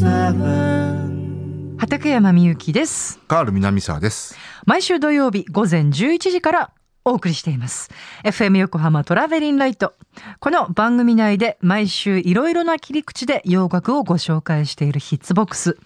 917畠山みゆきです。カール南沢です。毎週土曜日午前11時からお送りしています。FM 横浜トラベリンライト。この番組内で毎週いろいろな切り口で洋楽をご紹介しているヒッツボックス。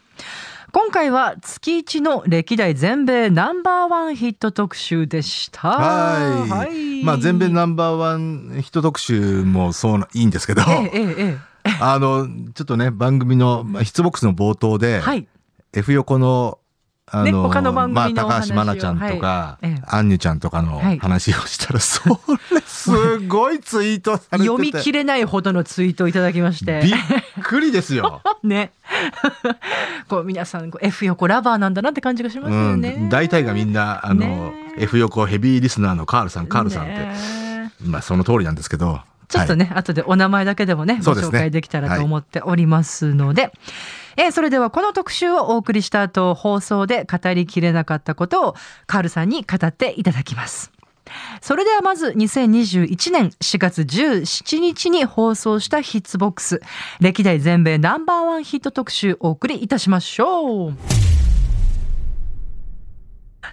今回は月一の歴代全米ナンバーワンヒット特集でした。はい。はい。まあ全米ナンバーワンヒット特集もそうないいんですけど、えええええあのちょっとね番組のまあヒッツボックスの冒頭で、えはい。F 横のあの、ね他の番組のまあ、高橋お話を真奈ちゃんとか、はいええ。アンニュちゃんとかのはい。話をしたら、それすごいツイートされてて。読み切れないほどのツイートをいただきまして。びっくりですよ。ね。こう皆さん F 横ラバーなんだなって感じがしますよね、うん、大体がみんなあの、ね。F 横ヘビーリスナーのカールさんカールさんって、ね。まあその通りなんですけどちょっとね、後でお名前だけでもねご紹介できたらと思っておりますので、えーそれではこの特集をお送りした後放送で語りきれなかったことをカールさんに語っていただきます。それではまず2021年4月17日に放送したヒッツボックス。歴代全米ナンバーワンヒット特集お送りいたしましょう。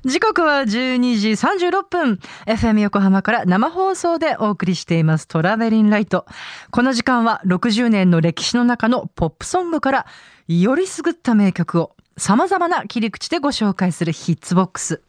時刻は12時36分。FM 横浜から生放送でお送りしています。トラベリンライト。この時間は60年の歴史の中のポップソングからよりすぐった名曲を様々な切り口でご紹介するヒッツボックス。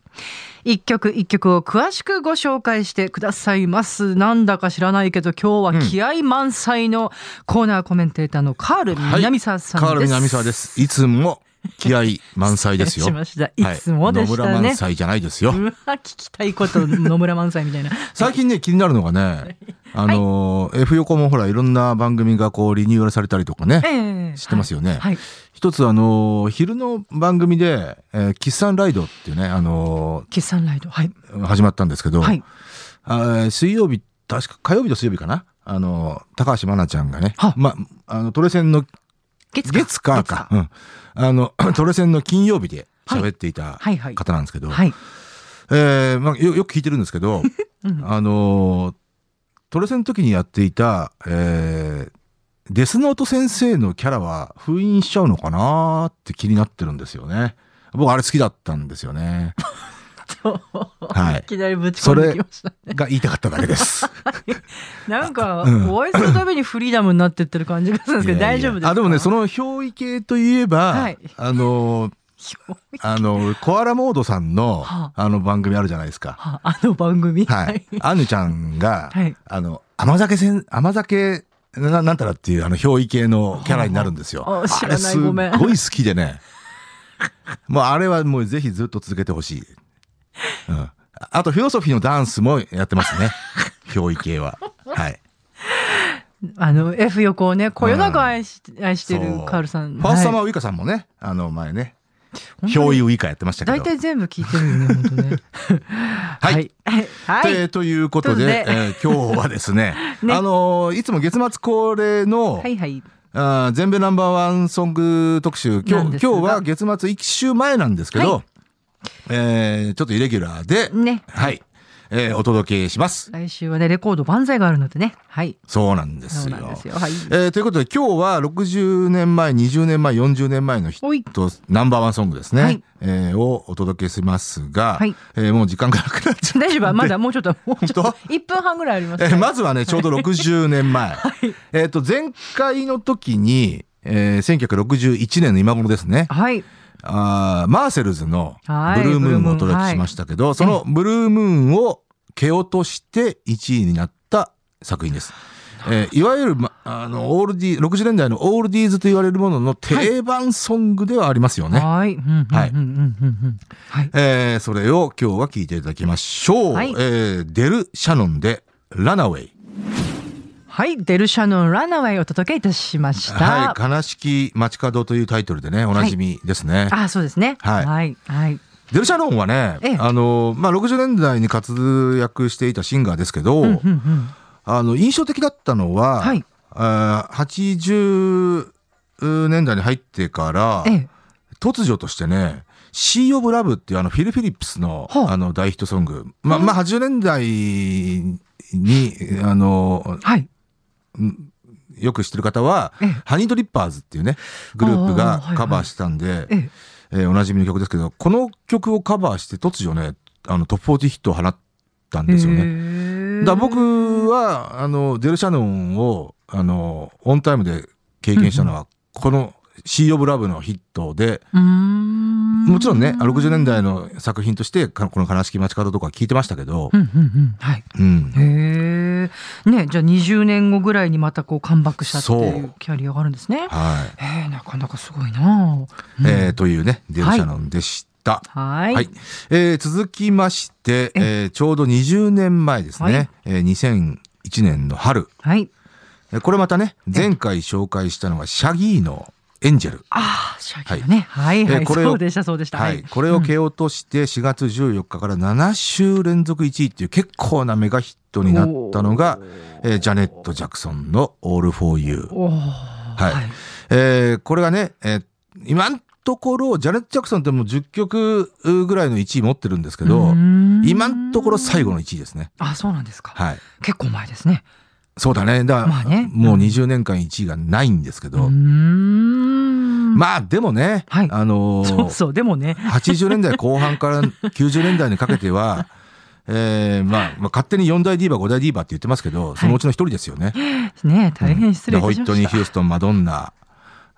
一曲一曲を詳しくご紹介してくださいます。なんだか知らないけど今日は気合満載のコーナーコメンテーターのカールはい。南沢さんです、カール南沢です。いつも気合満載ですよ。しました。い。つもでしたね。はい、野村満載じゃないですよ。うわ聞きたいこと野村萬斎みたいな。最近ね気になるのがね あのー F 横もほらいろんな番組がこうリニューアルされたりとかねええ知ってますよね。はい。一つあのー昼の番組で「えー、キッサンライド」っていうねあのキッサンライドはい。ー始まったんですけど、はい。あー水曜日確か火曜日と水曜日かな？あのー高橋真奈ちゃんがねは。まあのトレセンの月月火か、うん、あの トレセンの金曜日で喋っていたはいはい方なんですけど、はいえーまあ、よよく聞いてるんですけど、うんあのートレセンの時にやっていた、えーデスノート先生のキャラは封印しちゃうのかなーって気になってるんですよね。僕あれ好きだったんですよね。はい。いきなりぶち込んできましたね。が言いたかっただけです。なんか、うん。お会いするたびにフリーダムになってってる感じがするんですけどいやいや。大丈夫ですか？あでもねその憑依系といえば、はい。あのーあのコアラモードさんのはあ。の番組あるじゃないですか。はあの番組？はい。アンヌちゃんが、はい。あの、甘酒せん、甘酒な、なんたらっていう、あの、憑依系のキャラになるんですよ。はああ知らない。ごめんごい好きでね。もうあれはもうぜひずっと続けてほしい。うん。あと、フィロソフィーのダンスもやってますね。憑依系は。はい。あの F 横をねこよなく愛し,、愛してるカールさん。ファーストサマはいーウイカさんもね、あの、前ね、本当に。憑依ウイカやってましたけど。大体全部聞いてるよね本当ね。はい。はい、ということで、えー今日はですね ね。あのーいつも月末恒例の、はいはい。あー全米ナンバーワンソング特集。今日今日は月末1週前なんですけど、はいえーちょっとイレギュラーで、ね。はい、えーお届けします。来週はねレコード万歳があるのでね。はい。そうなんですよ。すよ。はい。えーということで今日は60年前20年前40年前のヒットナンバーワンソングですね、はい。えーをお届けしますが、はい。えーもう時間がなくなっちゃう大丈夫？まだもうちょっともうちょっと本1分半ぐらいあります、えーまずはね、ちょうど60年前。えっと、前回の時に、えー1961年の今頃ですね。はいあーマーセルズのはいブルームーンをお届けしましたけど、そのブルームーンを蹴落として1位になった作品です。えーいわゆる、ま、あの、オールディー、60年代のオールディーズと言われるものの定番ソングではありますよね。はい。えーそれを今日は聞いていただきましょう。はいえーデル・シャノンでラナウェイ。はい。デルシャノンランナウェイをお届けいたしました。はい、悲しき街角というタイトルでね、おなじみですね。あ、そうですね。はいはい。はい。デルシャノンはね、ええあの、まあ、60年代に活躍していたシンガーですけど、うんうんうんあの、印象的だったのは、はいあー80年代に入ってから、ええ。突如としてね、シー・オブ・ラブっていうあのフィル・フィリップスのはああの大ヒットソング。まあ、まあ、80年代に、あの、はい。よく知ってる方はええ、ハニートリッパーズっていうね、グループがカバーしたんで、ええ。えーおなじみの曲ですけど、この曲をカバーして突如ね、あのトップ40ヒットを放ったんですよね。ねだ僕は、あの、デルシャノンを、あの、オンタイムで経験したのは、このシー・オブ・ラブのヒットで、もちろんね、60年代の作品として、かこの悲しき街角とか聞いてましたけどう、んうんうん。はい。うん。へえねじゃあ20年後ぐらいにまたこうカムバックしたってそいううキャリアがあるんですね。はい。へえなかなかすごいな。うん。えーというね、デルシャノンでした。はい。はい。えー続きまして、えーちょうど20年前ですね、はいえー2001年の春。はい。えーこれまたね、前回紹介したのはシャギーのエンジェル。ああシャギのね。はい。はいえーこれをそうでしたそうでした。はい。これを蹴落として4月14日から7週連続1位っていう結構なメガヒットになったのが、えージャネット・ジャクソンの All for You。おー。はい。えーこれがね、えー今のところ、ジャネット・ジャクソンってもう10曲ぐらいの1位持ってるんですけど、今のところ最後の1位ですね。あそうなんですか。はい。結構前ですねそうだね。だから、まあね。もう20年間1位がないんですけど、うーん。まあでもね、はい。あのーそうそうでもね。80年代後半から90年代にかけては、えーまあ、まあ、勝手に4大ディーバ、5大ディーバって言ってますけど、そのうちの一人ですよね。ね大変失礼いでホイットニー・たしましたヒューストン、マドンナ、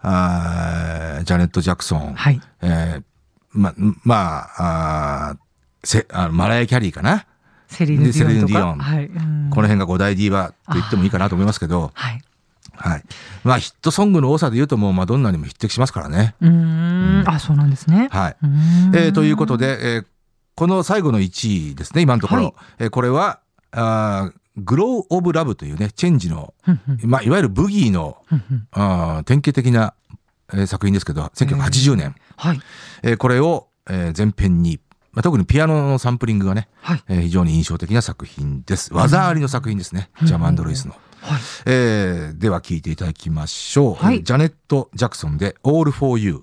あージャネット・ジャクソン、はい。えーま、まあ、あーせあマライア・キャリーかな。セリーヌ・ディオンはい。うん。この辺が5大ディーバと言ってもいいかなと思いますけど、はいはい。まあ、ヒットソングの多さで言うともうマドンナにも匹敵しますからね。うーん。あそうなんですね。はい。えーということで、えーこの最後の1位ですね、今のところ。はい。えーこれは、あーグロー・オブ・ラブというね、チェンジの、まあ、いわゆるブギーの、あー典型的な、えー作品ですけど、1980年。はい。えーこれを、えー前編に、まあ、特にピアノのサンプリングがね、はいえー非常に印象的な作品です。技ありの作品ですね。ジャマンド・ルイスの。はいえーでは聴いていただきましょう。はいえージャネット・ジャクソンで All for You。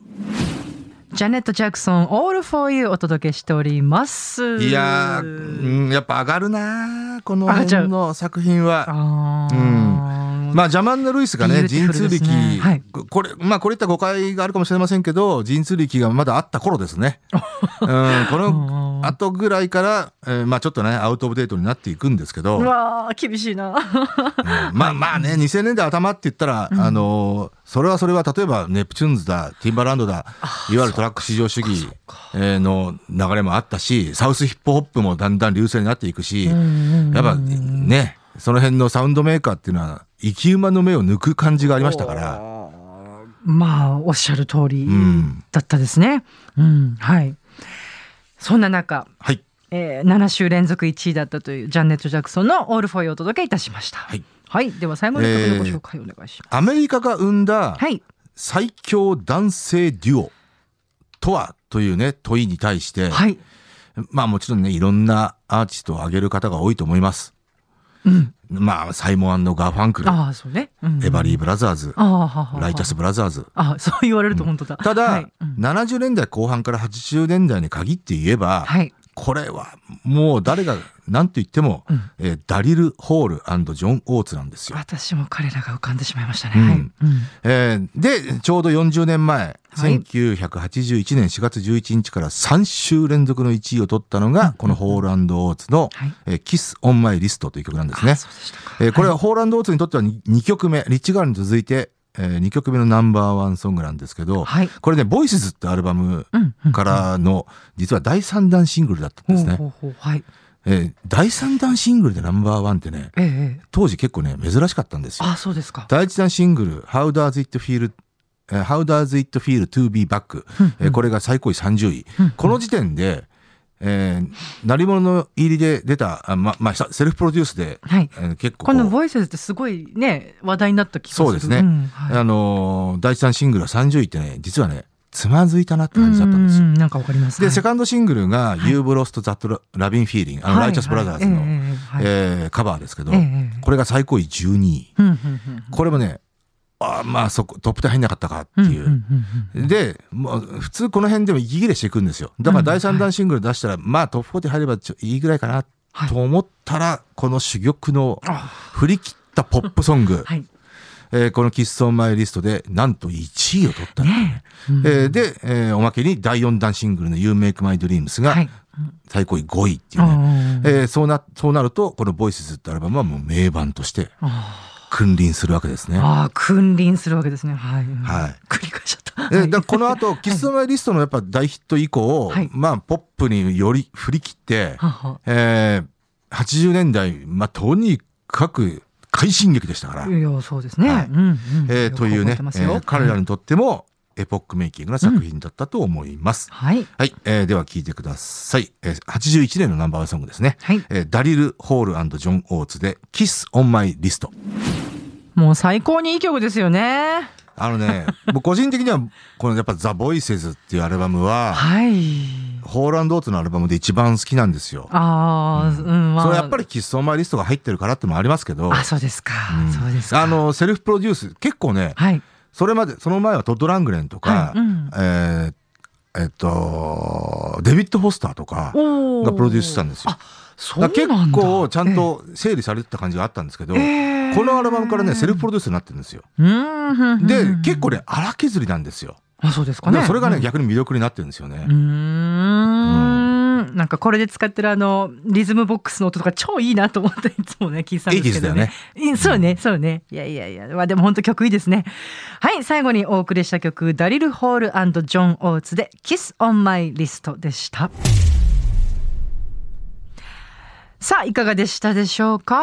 ジャネット・ジャクソン All for You お届けしておりますいやー、うんやっぱ上がるなーこの辺の作品は。あーうんまあ、ジャマンダ・ルイスがね、神通力、ね。はい。これ、まあ、これいった誤解があるかもしれませんけど、神通力がまだあった頃ですね。うん、このうん後ぐらいから、えーまあ、ちょっとね、アウトオブデートになっていくんですけど、うわー厳しいな。うん。まあまあね、2000年代頭って言ったら、あのーそれはそれは、例えば、ネプチューンズだ、ティンバランドだ、いわゆるトラック至上主義えーの流れもあったし、サウスヒップホップもだんだん隆盛になっていくし、やっぱね、その辺のサウンドメーカーっていうのは、生き馬の目を抜く感じがありましたから、まあおっしゃる通りうんだったですねうんはいそんな中はい。えー、7週連続1位だったというジャネット・ジャクソンの「オール・フォー・ユー」お届けいたしました。はい、はい、では最後の曲のご紹介お願いします。アメリカが生んだはい、最強男性デュオとはというね、問いに対して、はい、まあもちろんね、いろんなアーティストを挙げる方が多いと思います。うん、まあ、サイモンガーファンクル、ああそうね、うん。エバリー・ブラザーズ、ああはははライタス・ブラザーズ。あそう言われると本当だ。た。だ、はい、うん。70年代後半から80年代に限って言えば、はい、これはもう誰が何と言っても、うん。えーダリル・ホールジョン・オーツなんですよ。私も彼らが浮かんでしまいましたね。うん。はい、うん。えーで、ちょうど40年前、はい。1981年4月11日から3週連続の1位を取ったのが、このホールオーツの、はい。えーキス・オン・マイ・リストという曲なんですね。えーこれはホールオーツにとっては 2, 曲目、リッチ・ガールに続いて、え2曲目のナンバーワンソングなんですけど、はいこれね、ボイスズってアルバムからの、実は第3弾シングルだったんですね。えー第3弾シングルでナンバーワンってね、ええええ、当時結構ね、珍しかったんですよ。あそうですか。第一弾シングル、How Does It Feel えー How Does It Feel to Be Back、えーこれが最高位30位。この時点で、えー、鳴り物の入りで出た、あま、まあ、セルフプロデュースで、はい。えー結構このこボイスってすごいね話題になった気がする。そうですねんはいう、あのー第一弾シングルは30位ってね、実はね、つまずいたなって感じだったんですよ。ううなんかわかります。で、はいセカンドシングルが、You've Lost That Loving Feeling、あの、はいライチャスブラザーズの、はいえーカバーですけど、ええこれが最高位12位。うんうんうんこれもね、あーまあそこ、トップ10入んなかったかっていう。うんうんうんで、もう普通この辺でも息切れしていくんですよ。だから第3弾シングル出したら、まあトップ40入ればちょいいぐらいかなはいと思ったら、この珠玉のあ振り切ったポップソング。はい。えーこのキスオンマイリストでなんと1位を取ったのねえうんえーで、えーおまけに第4弾シングルの You Make My Dreams がはい。最高位5位っていうね。うんえーそうな、そうなると、この Voices ってアルバムはもう名盤として君臨するわけですね。ああ、君臨するわけですね。はい。はい。繰り返しちゃった。えーだこの後、キスマイリストのやっぱ大ヒット以降、はいまあ、ポップにより振り切って、ははえー80年代、まあ、とにかく快進撃でしたから、いや、そうですね。はいうんうんえーというね、えー彼らにとってもエポックメイキングな作品だったと思います。はい。はい、えーでは聞いてください。えー81年のナンバーワンソングですね。はい。えーダリル・ホールジョン・オーツで「Kiss on My List もう最高にいい曲ですよね。」あのね 僕個人的にはこのやっぱ「ザ・ボイセズっていうアルバムははい。ホールオーツのアルバムで一番好きなんですよ。ああ、うん、まあ。それはやっぱり「Kiss on My List」が入ってるからってのもありますけどあ、そうですか。うんそうですか。あ、のセルフプロデュース結構ねはい。それまでその前はトッド・ラングレンとか、はいうんえーえっとデビッド・フォスターとかがプロデュースしたんですよ。結構ちゃんと整理されてた感じがあったんですけど、えーこのアルバムからねセルフプロデュースになってるんですよ。うーん。で結構ね荒削りなんですよ。あ、そうですかね。それがね、うん逆に魅力になってるんですよねなんかこれで使ってるあのリズムボックスの音とか超いいなと思っていつもね聞いてたんですけどね。いそうね、そうね。いやいやいや、まあでも本当曲いいですね。はい、最後にお送りした曲、ダリル・ホールジョン・オーツで Kiss on My List でした。さあ、いかがでしたでしょうか？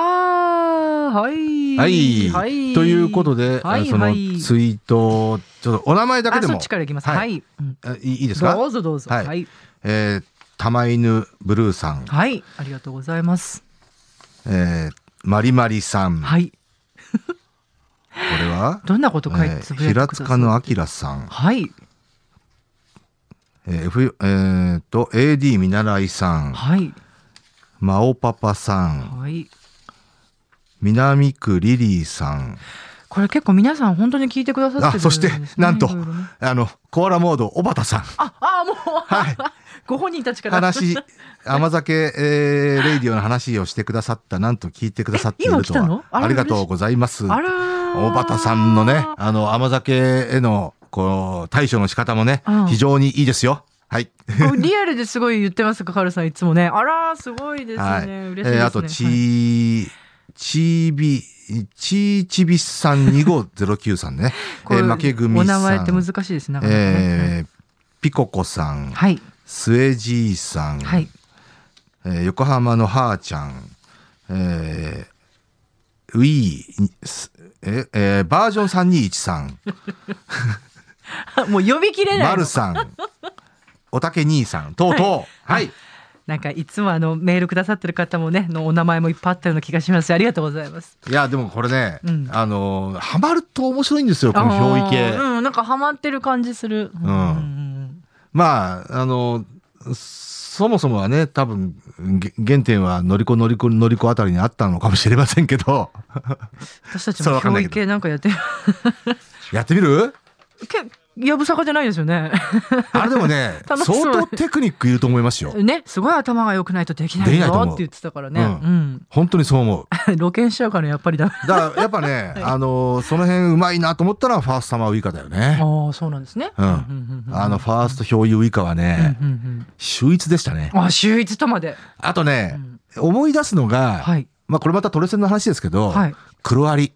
はい。はい、はい。ということで、はいそのはいツイートをちょっとお名前だけでもっちからいきます。ははいい。うんあいいいいですか？どうぞどうぞ。はいはい。えー玉犬ブルーさん、はい。ありがとうございます。えーマリマリさん、はい。これは、どんなこと書いえーてつぶやいて平くださ塚のあきらさん、はい。えー F えーと AD 見習いさん、はい。マオパパさん、はい。南区リリーさん、これ結構皆さん本当に聞いてくださってるんですね。あそしてなんとあのコアラモード小畑さん、あ、あ、もう、はいご本人たちから。話甘酒、えーレイディオの話をしてくださったなんと聞いてくださっているとはありがとうございます。あらー大畑さんのね、あの、甘酒への、こう、対処の仕方もねうん、非常にいいですよ。はい。リアルですごい言ってますか、カルさんいつもね。あらー、すごいですね。はい。嬉しいですね。えーあと、ちー、ちーび、ちーちびさん2509さんね。えー、負け組さん。お名前って難しいですね。ねえーピココさん、はい。スエジーさん、はい。えー横浜のはーちゃん、えーウィー、すええーバージョン3213、もう呼びきれないの。マルさん、おたけ兄さん、とうとう、はい。なんかいつもあのメールくださってる方もね、のお名前もいっぱいあったような気がします。ありがとうございます。いや、でもこれね、うんあのー、ハマると面白いんですよ、この憑依系うん、なんかハマってる感じする。うんんまあ、あのー、そもそもはね、多分、げ原点はのりこのりこのりこあたりにあったのかもしれませんけど、私たちも教育系なんかやってる。やってみる？けやぶさかじゃないですよね。あれでもね、相当テクニックいると思いますよ。ね、すごい頭が良くないとできないできないと思うよって言ってたからね。ううん。本当にそう思う。露見しちゃうからやっぱりダメ。だからやっぱね、あのーその辺うまいなと思ったらファーストサマーウイカだよね。ああ、そうなんですね。うんあのファースト表意ウイカはね、うんうん秀逸でしたね。うんあ、秀逸とまで。あとねう、ん思い出すのが、はい。まあこれまたトレセンの話ですけど、はい。黒アリ、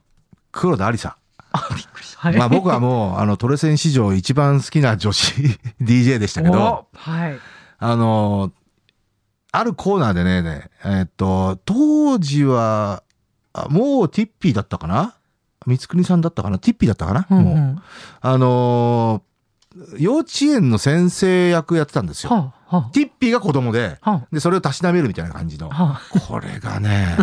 黒田ありさ。あ、びっ。はいまあ僕はもう、あのトレセン史上一番好きな女子 DJ でしたけど、おはい。あのーあるコーナーでね、ねえーっと、当時は、あもうティッピーだったかな？三国さんだったかな？ティッピーだったかな、うんう。もうんあのー幼稚園の先生役やってたんですよ。はあ、はティッピーが子供で、あ、はで、それをたしなめるみたいな感じの。あ、はあ。これがね、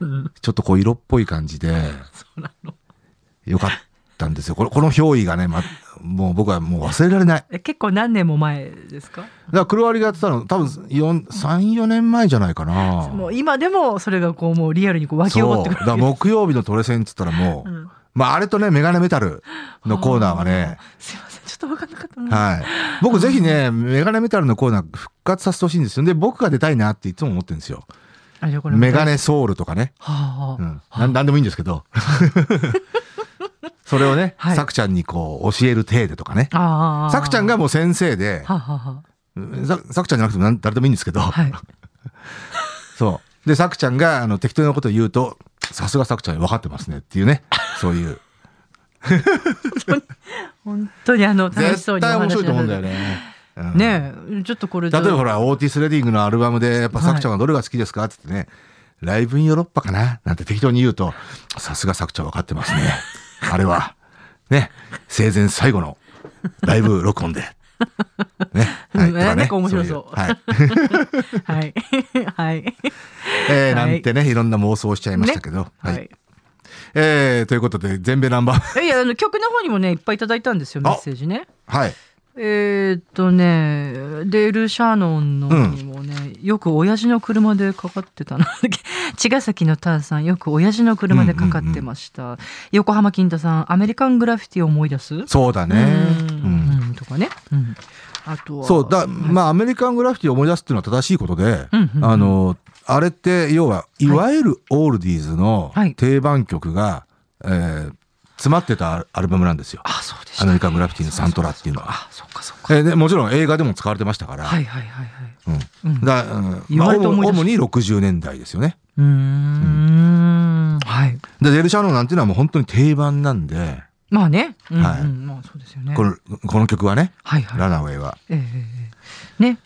うんちょっとこう色っぽい感じで、そうなの。よかったんですよ。これこの憑依がね、ま、もう僕はもう忘れられない。結構何年も前ですか？ら黒アリがやってたの、多分4、3、4年前じゃないかな。もう今でもそれがこうもうリアルにこう湧き起こ。ってくる木曜日のトレセンっつったらもう、うんまああれとね、メガネメタルのコーナーがね、すいませんちょっと分かんなかったなはい。僕ぜひね、メガネメタルのコーナー復活させてほしいんですよ。で、僕が出たいなっていつも思ってるんですよ。あメメガネソウルとかね。はあ、うん。なんなんでもいいんですけど。それをね、はいさくちゃんにこう教える体でとかね。さくちゃんがもう先生で、はははささくちゃんじゃなくても誰でもいいんですけど、はい。そう。で、さくちゃんがあの適当なことを言うと、さすがさくちゃん分かってますねっていうね、そういう。本当にあの、楽しそう絶対面白いと思うんだよね。ね。うんねえ、ちょっとこれ例えばほら、オーティス・レディングのアルバムで、やっぱはいさくちゃんはどれが好きですかって言ってね、ライブインヨーロッパかななんて適当に言うと、さすがさくちゃん分かってますね。あれは、ね、生前最後のライブ録音で。ね。はい。なんか面白そういいう はい。はい。えーはいなんてね、いろんな妄想をしちゃいましたけど。ははいい。。えーということで、全米ナンバー、いや、あの曲の方にもね、いっぱいいただいたんですよ、メッセージね。はい。えーっとね、デール・シャーノンのにもね、よく親父の車でかかってたな。茅ヶ崎のターさん、よく親父の車でかかってました。横浜金太さん、アメリカングラフィティを思い出す？そうだね。ううんんとかね。うんあとは。そうだ、まあアメリカングラフィティを思い出すっていうのは正しいことで、うんうんうんあのあれって要はいわゆるオールディーズのはい定番曲が、えー詰まってたアルバムなんですよ。あ、そう。アメリカングラフィティのサントラっていうのは。あ、そっかそっか。えーでもちろん映画でも使われてましたから。はいはいはいはい。うんうんだうん言まあ、われて思い出した主に60年代ですよね。うーん。はい。でデルシャーノンなんていうのはもう本当に定番なんで、まあね。はいまあそうですよね。このこの曲はね、はいはい。ラナウェイは。ええええね。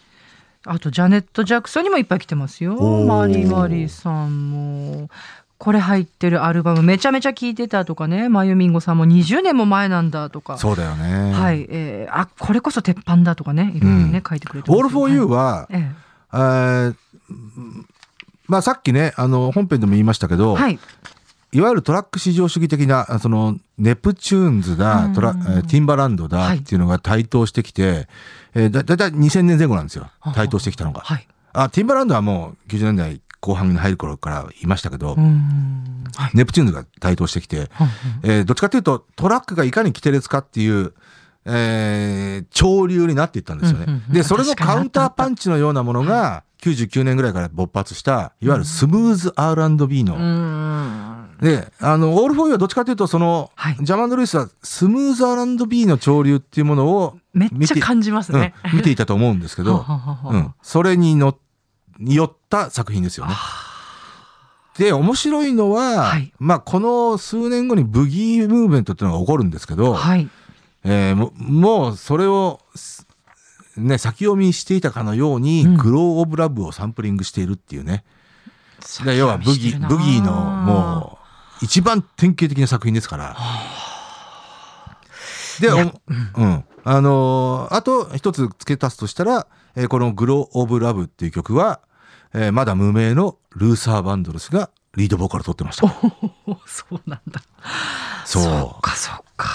あとジャネット・ジャクソンにもいっぱい来てますよ。マリマリさんも。これ入ってるアルバムめちゃめちゃ聴いてたとかね。マユミンゴさんも20年も前なんだとか。そうだよね。はい。えーあ、これこそ鉄板だとかね。いろいろね、うん書いてくれてます All for You はは、い。ええーまあさっきね、あの本編でも言いましたけど、えはい。いわゆるトラック至上主義的な、あその、ネプチューンズだ、トラうんえーティンバランドだはいっていうのが台頭してきて、えーだだいたい2000年前後なんですよは。は台頭してきたのが。はい。あ、ティンバランドはもう90年代後半に入る頃からいましたけど。はい。ネプチューンズが台頭してきて、うんうんえーどっちかというとトラックがいかにキテレツかっていう、えー潮流になっていったんですよね。うんうんうんで、それのカウンターパンチのようなものが、99年ぐらいから勃発した、いわゆるスムーズ R&B の。で、あの、オールフォーユはどっちかというと、その、はいジャマンド・ルイスはスムーズ R&B の潮流っていうものをめっちゃ感じますね。うん、見ていたと思うんですけど、ははははうん、それにの、によった作品ですよね。で、面白いのは、はいまあ、この数年後にブギームーブメントっていうのが起こるんですけど、はい。えーももうそれを、すね、先読みしていたかのように、うんグロー・オブ・ラブをサンプリングしているっていうね。で要はブギー、ブギーのもう、一番典型的な作品ですから。で、おうん。あのーあと一つ付け足すとしたら、えーこのグロー・オブ・ラブっていう曲は、えーまだ無名のルーサー・バンドルスがリードボーカル取ってました。おそうなんだ。そうそっかそっか。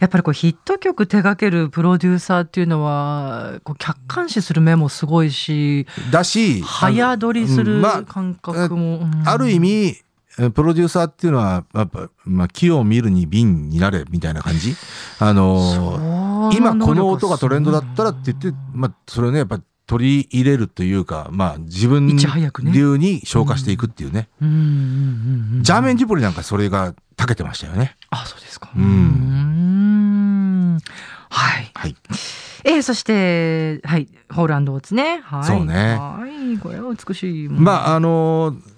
やっぱりこうヒット曲手掛けるプロデューサーっていうのはこう客観視する目もすごいしだし、早撮りするうんまあ感覚も、うんある意味、えプロデューサーっていうのは、やっぱ、まあ、木を見るに瓶になれみたいな感じ？あのー今この音がトレンドだったらって言って、まあ、それをね、やっぱ取り入れるというか、まあ、自分流に消化していくっていうね。うんジャーメン・ジュポリなんかそれが長けてましたよね。あそうですか。うんうんはい。はい。えー、そしてはいホーランドオーツね。はい。そうねはいこれは美しい。まあ、あのー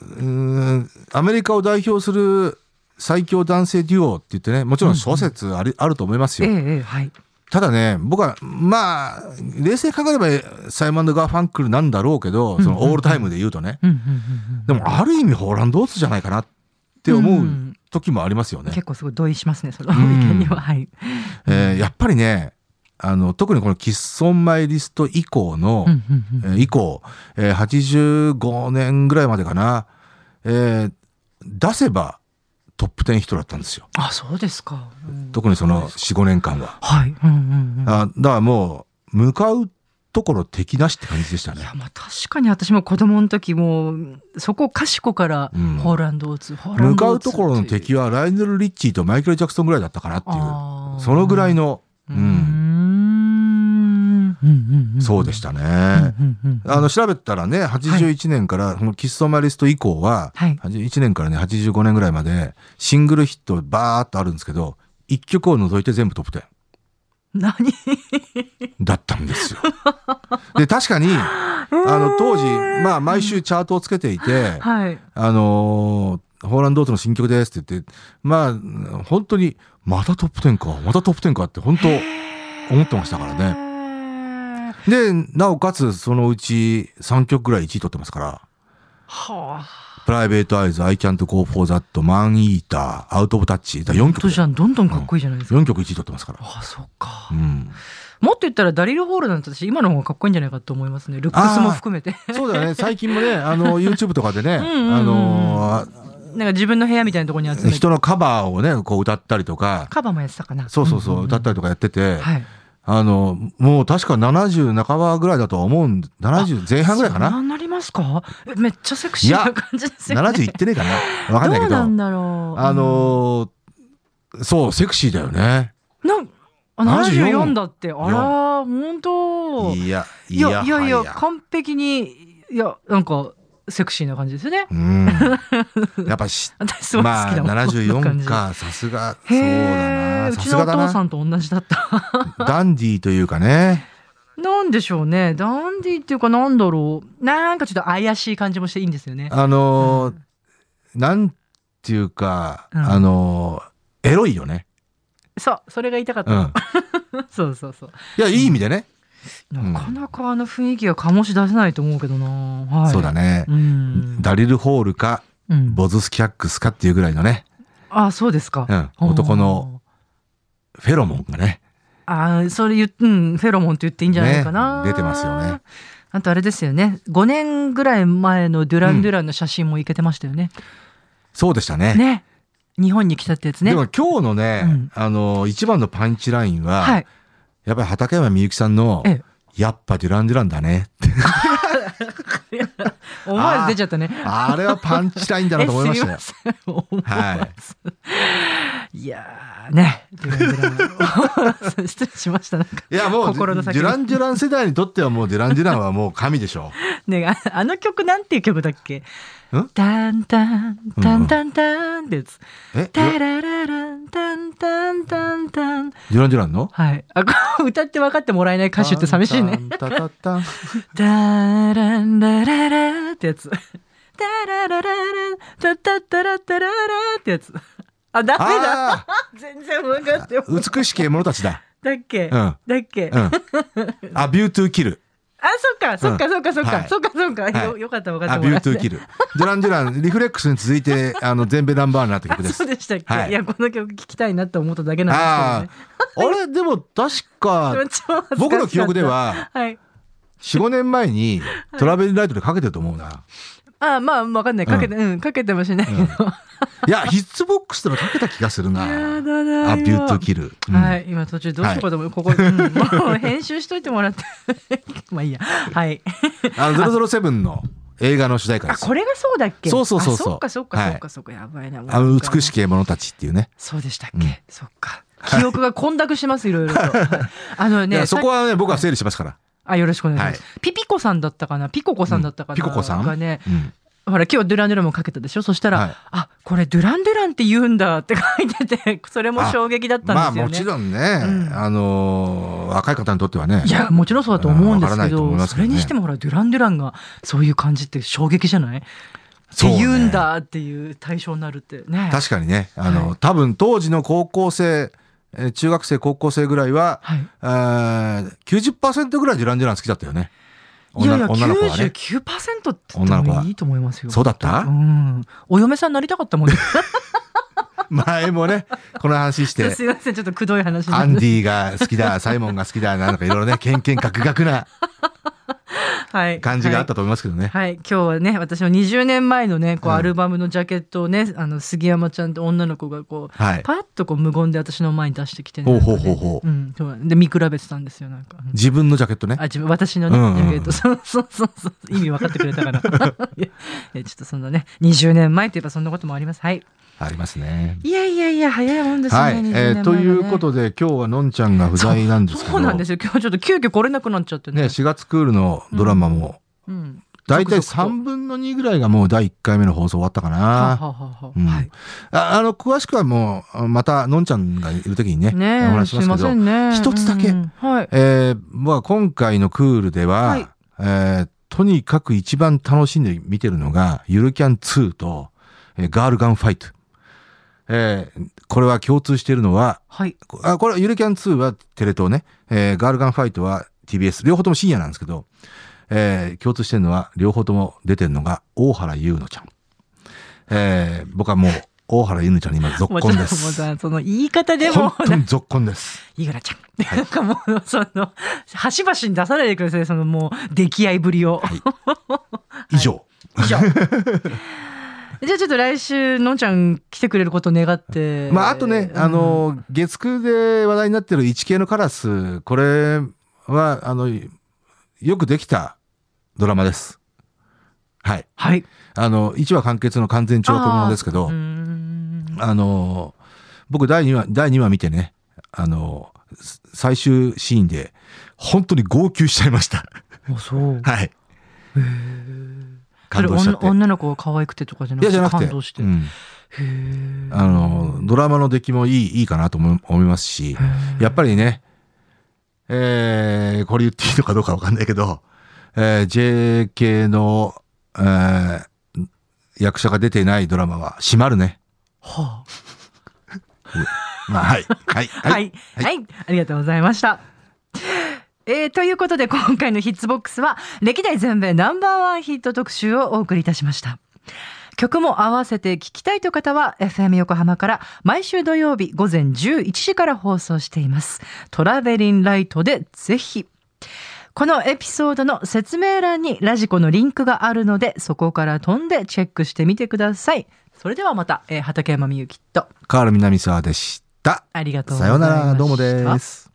うーんアメリカを代表する最強男性デュオって言ってね、もちろん諸説あり、あると思いますよ。ええええはい。ただね、僕は、まあ、冷静に考えれば、サイモン・ガーファンクルなんだろうけど、そのオールタイムで言うとね。うんうんうんうんでも、ある意味、ホーランド・オーツじゃないかなって思う時もありますよね。結構すごい同意しますねその意うん見にははい。えーやっぱりね、あの、特にこのキッソン・マイリスト以降の、うんうんうんえー以降、えー85年ぐらいまでかな、えー出せばトップ10ヒットだったんですよ。あそうですか。うん特にその4、5年間は。はい。うんうんうん。あだからもう、向かうところ敵なしって感じでしたねいや。まあ確かに私も子供の時もそこかしこからうんホーランドオーツ、ホーラン向かうところの敵はライネル・リッチーとマイケル・ジャクソンぐらいだったかなっていう。そのぐらいの、うんうんそうでしたね。あの調べたらね81年から、このキッソマリスト以降は、はい81年からね85年ぐらいまでシングルヒットバーっとあるんですけど1曲を除いて全部トップ10何？だったんですよ。で確かに あの当時、まあ、毎週チャートをつけていて、はい。あのーホーランドーツの新曲ですって言ってまあ本当にまたトップ10かまたトップ10かって本当思ってましたからね。ね。でなおかつそのうち3曲ぐらい1位取ってますから。はあ。プライベートアイズ、I can't go for that, マンイーター、アウトオブタッチ。だ4本当曲。じゃんどんどんかっこいいじゃないですか。4曲1位取ってますから。ああ、そっかう。ん。もっと言ったらダリル・ホールなんて私今の方がかっこいいんじゃないかと思いますね。ルックスも含めて。そうだよね。最近もね、あの、YouTube とかでね、んうんうんあのなんか自分の部屋みたいなところに集めて。人のカバーをね、こう歌ったりとか、カバーもやってたかな。そうそうそう、んんん歌ったりとかやってて、はい。あの、もう確か70半ばぐらいだとは思うん、70前半ぐらいかな？ななりますか？えめっちゃセクシーな感じですよね。70いってねえかな？わかんないけど、どうなんだろう。あのーそう、セクシーだよね。なんあ74 74だって。あら、本当。いや、いいや、やいやいや、は完璧に、いや、なんか、セクシーな感じですよね。うん。やっぱし、私好まあ、きだもん。こんな感74じ。か、さすが、そうへだえ、な。うちのお。父さんと同じだった。ダンディーというかね。なんでしょうね。ダンディっていうかなんだろう。なんかちょっと怪しい感じもしていいんですよね。あのーなんていうか、うんあのーエロいよね。そう、それが言いたかっうた。ん。そうそうそう。いや、いい意味でね。んなかなかあの雰囲気が醸し出せないと思うけどな。はい。そうだねう。ん。ダリル・ホールか、うんボズスキャックスかっていうぐらいのね、あ、そうですか。うん男のフェロモンがね。ああ、それ言っ、うん、フェロモンって言っていいんじゃないかな。ね出てますよね。あとあれですよね。5年ぐらい前のデュラン・デュランの写真もいけてましたよね。そうでしたね。ね。日本に来たってやつね。でも今日のね、うんあのー一番のパンチラインは、はい。やっぱり畠山みゆきさんの、ええやっぱデュラン・デュランだねって。思わず出ちゃったね。あれはパンチラインだなと思いましたよ。はい。いやーね。デュラン・デュラン失礼しました。なんかいやもう、デュラン・デュラン世代にとってはもうデュラン・デュランはもう神でしょ ねああの曲なんていう曲だっけ？んタンタン、タンタンタンってやつ。う。えデタラララン、タンタンタンタン。ュラン・デュランの？はい。あ、こう歌って分かってもらえない歌手って寂しいね。。タンタタタンタランラララってやつ。タララララタタタラタララってやつ。あ、ダメだ。あ全然分かって美しき者たちだ。だっけ、うんだっけ、うん。アビュートゥーキル。あ、そっか、そっか、そっか、そっか、はいそっか、そっか、はいよよかった、分かっアてもらって。ビュートゥーキル。デュラン・デュラン、リフレックスに続いて、あの、全米ナンバーになった曲であ、すそう。でしたっけ、はいい、や、この曲聞きたいなって思っただけなんあですけどね。あ。あれ、でも確か、僕の記憶で、は、はい。4、5年前にトラベリンライトでかけてると思うな。あ、まあ、わかんない。かけて、うん、かけてもしないけど。いや、ヒッツボックスでもかけた気がするな。やだなアビュートキル。うんはい、今途中どうしようかと思う、ここ、うん、もう編集しといてもらって。まあいいや。はい。あの、007の映画の主題歌であ、す。これがそうだっけ？そうそうそうそうあそっかそっかはいそっかそっか、やばいな。あの、美しき者たちっていうね。そうでしたっけ、うんそっか。記憶が混濁します、いろいろと。はいあのね、そこは、はね、僕は整理しますから。あ、よろしくお願いします。ピピコさんだったかな？ピココさんだったかな、ピココさん？がね、うん。ほら、今日ドゥランドゥランもかけたでしょ？そしたら、はい。あ、これドゥランドゥランって言うんだって書いてて、それも衝撃だったんまあですよね。もちろんね、うん。あのー若い方にとってはね。いや、もちろんそうだと思うんですけど、ね。それにしてもほら、ドゥランドゥランがそういう感じって衝撃じゃない？ってそうね。言うんだっていう対象になるってね。確かにね、あの、はい。多分当時の高校生、えー中学生、高校生ぐらいは、はい。えー、90%ぐらいデュラン・デュラン好きだったよね。いやいや、女の子はね。99%って言女の子はいいと思いますよ。そうだった？うん。お嫁さんになりたかったもんね。前もね、この話して、すいません、ちょっとくどい話アンディが好きだ、サイモンが好きだ、なんかいろいろね、けんけんがくがくなはい。感じがあったと思いますけどね。はい、今日はね私の20年前のねこううん。アルバムのジャケットをね、あの杉山ちゃんって女の子がこうはい。パッとこう無言で私の前に出してきてほうほうほうほう。うん、そうで見比べてたんですよなんか。うん自分のジャケットね。あ。自分私のね、うんうんうん。ジャケット。そうそうそうそう。意味分かってくれたかな いやいやちょっとそんなね20年前といえばそんなこともあります。はいありますね。いやいやいや早いもんですね、はい。20年えーということで、今日はのんちゃんが不在なんですけど。そうなんですよ。今日ちょっと急遽来れなくなっちゃってね。ね、4月クールのドラマも、うん、だいたい続々と。3分の2ぐらいがもう第1回目の放送終わったかな。はあの、詳しくはもう、また、のんちゃんがいるときにね、ねお話しますけど、ね。一つだけ。うんはい。えーまあ、今回のクールでは、はい。えーとにかく一番楽しんで見てるのが、ゆるキャン2と、えーガールガンファイト。えーこれは共通しているのは、はいあこれ、ゆるキャン2はテレ東ね、えーガールガンファイトは TBS、両方とも深夜なんですけど、えー共通してるのは、両方とも出てるのが、大原優乃ちゃん。えー僕はもう、大原優乃ちゃんに今、続婚です。さその言い方でも本当に続婚です。いぐらちゃん。なんかもう、その、端々に出さないでください、そのもう、出来合いぶりを。以上。以上。じゃあちょっと来週、のんちゃん来てくれることを願って。まあ、あとね、あ、の、月9で話題になってる一系のカラス、これは、あの、よくできたドラマです。はい。はい。あの、1話完結の完全長編ものですけど、あの、僕第2話、第2話見てね、あの、す最終シーンで、本当に号泣しちゃいました。あ、そう。はい。感動しちゃって。女女の子が可愛くてとかじゃないくてや、じゃなくて、感動して。うんあの、ドラマの出来もいい、いいかなと思いますし、やっぱりね、えー、これ言っていいのかどうかわかんないけど、えー、JK の、えー、役者が出ていないドラマは閉まるね。は まあ、はい。はい。あ、はい、はい、ありがとうございました。えーということで今回のヒッツボックスは歴代全米ナンバーワンヒット特集をお送りいたしました。曲も合わせて聴きたいという方は FM 横浜から毎週土曜日午前11時から放送しています。トラベリンライトでぜひ。このエピソードの説明欄にラジコのリンクがあるのでそこから飛んでチェックしてみてください。それではまた、えー畠山みゆきとカール南沢でした。ありがとうございました。さようなら、どうもです。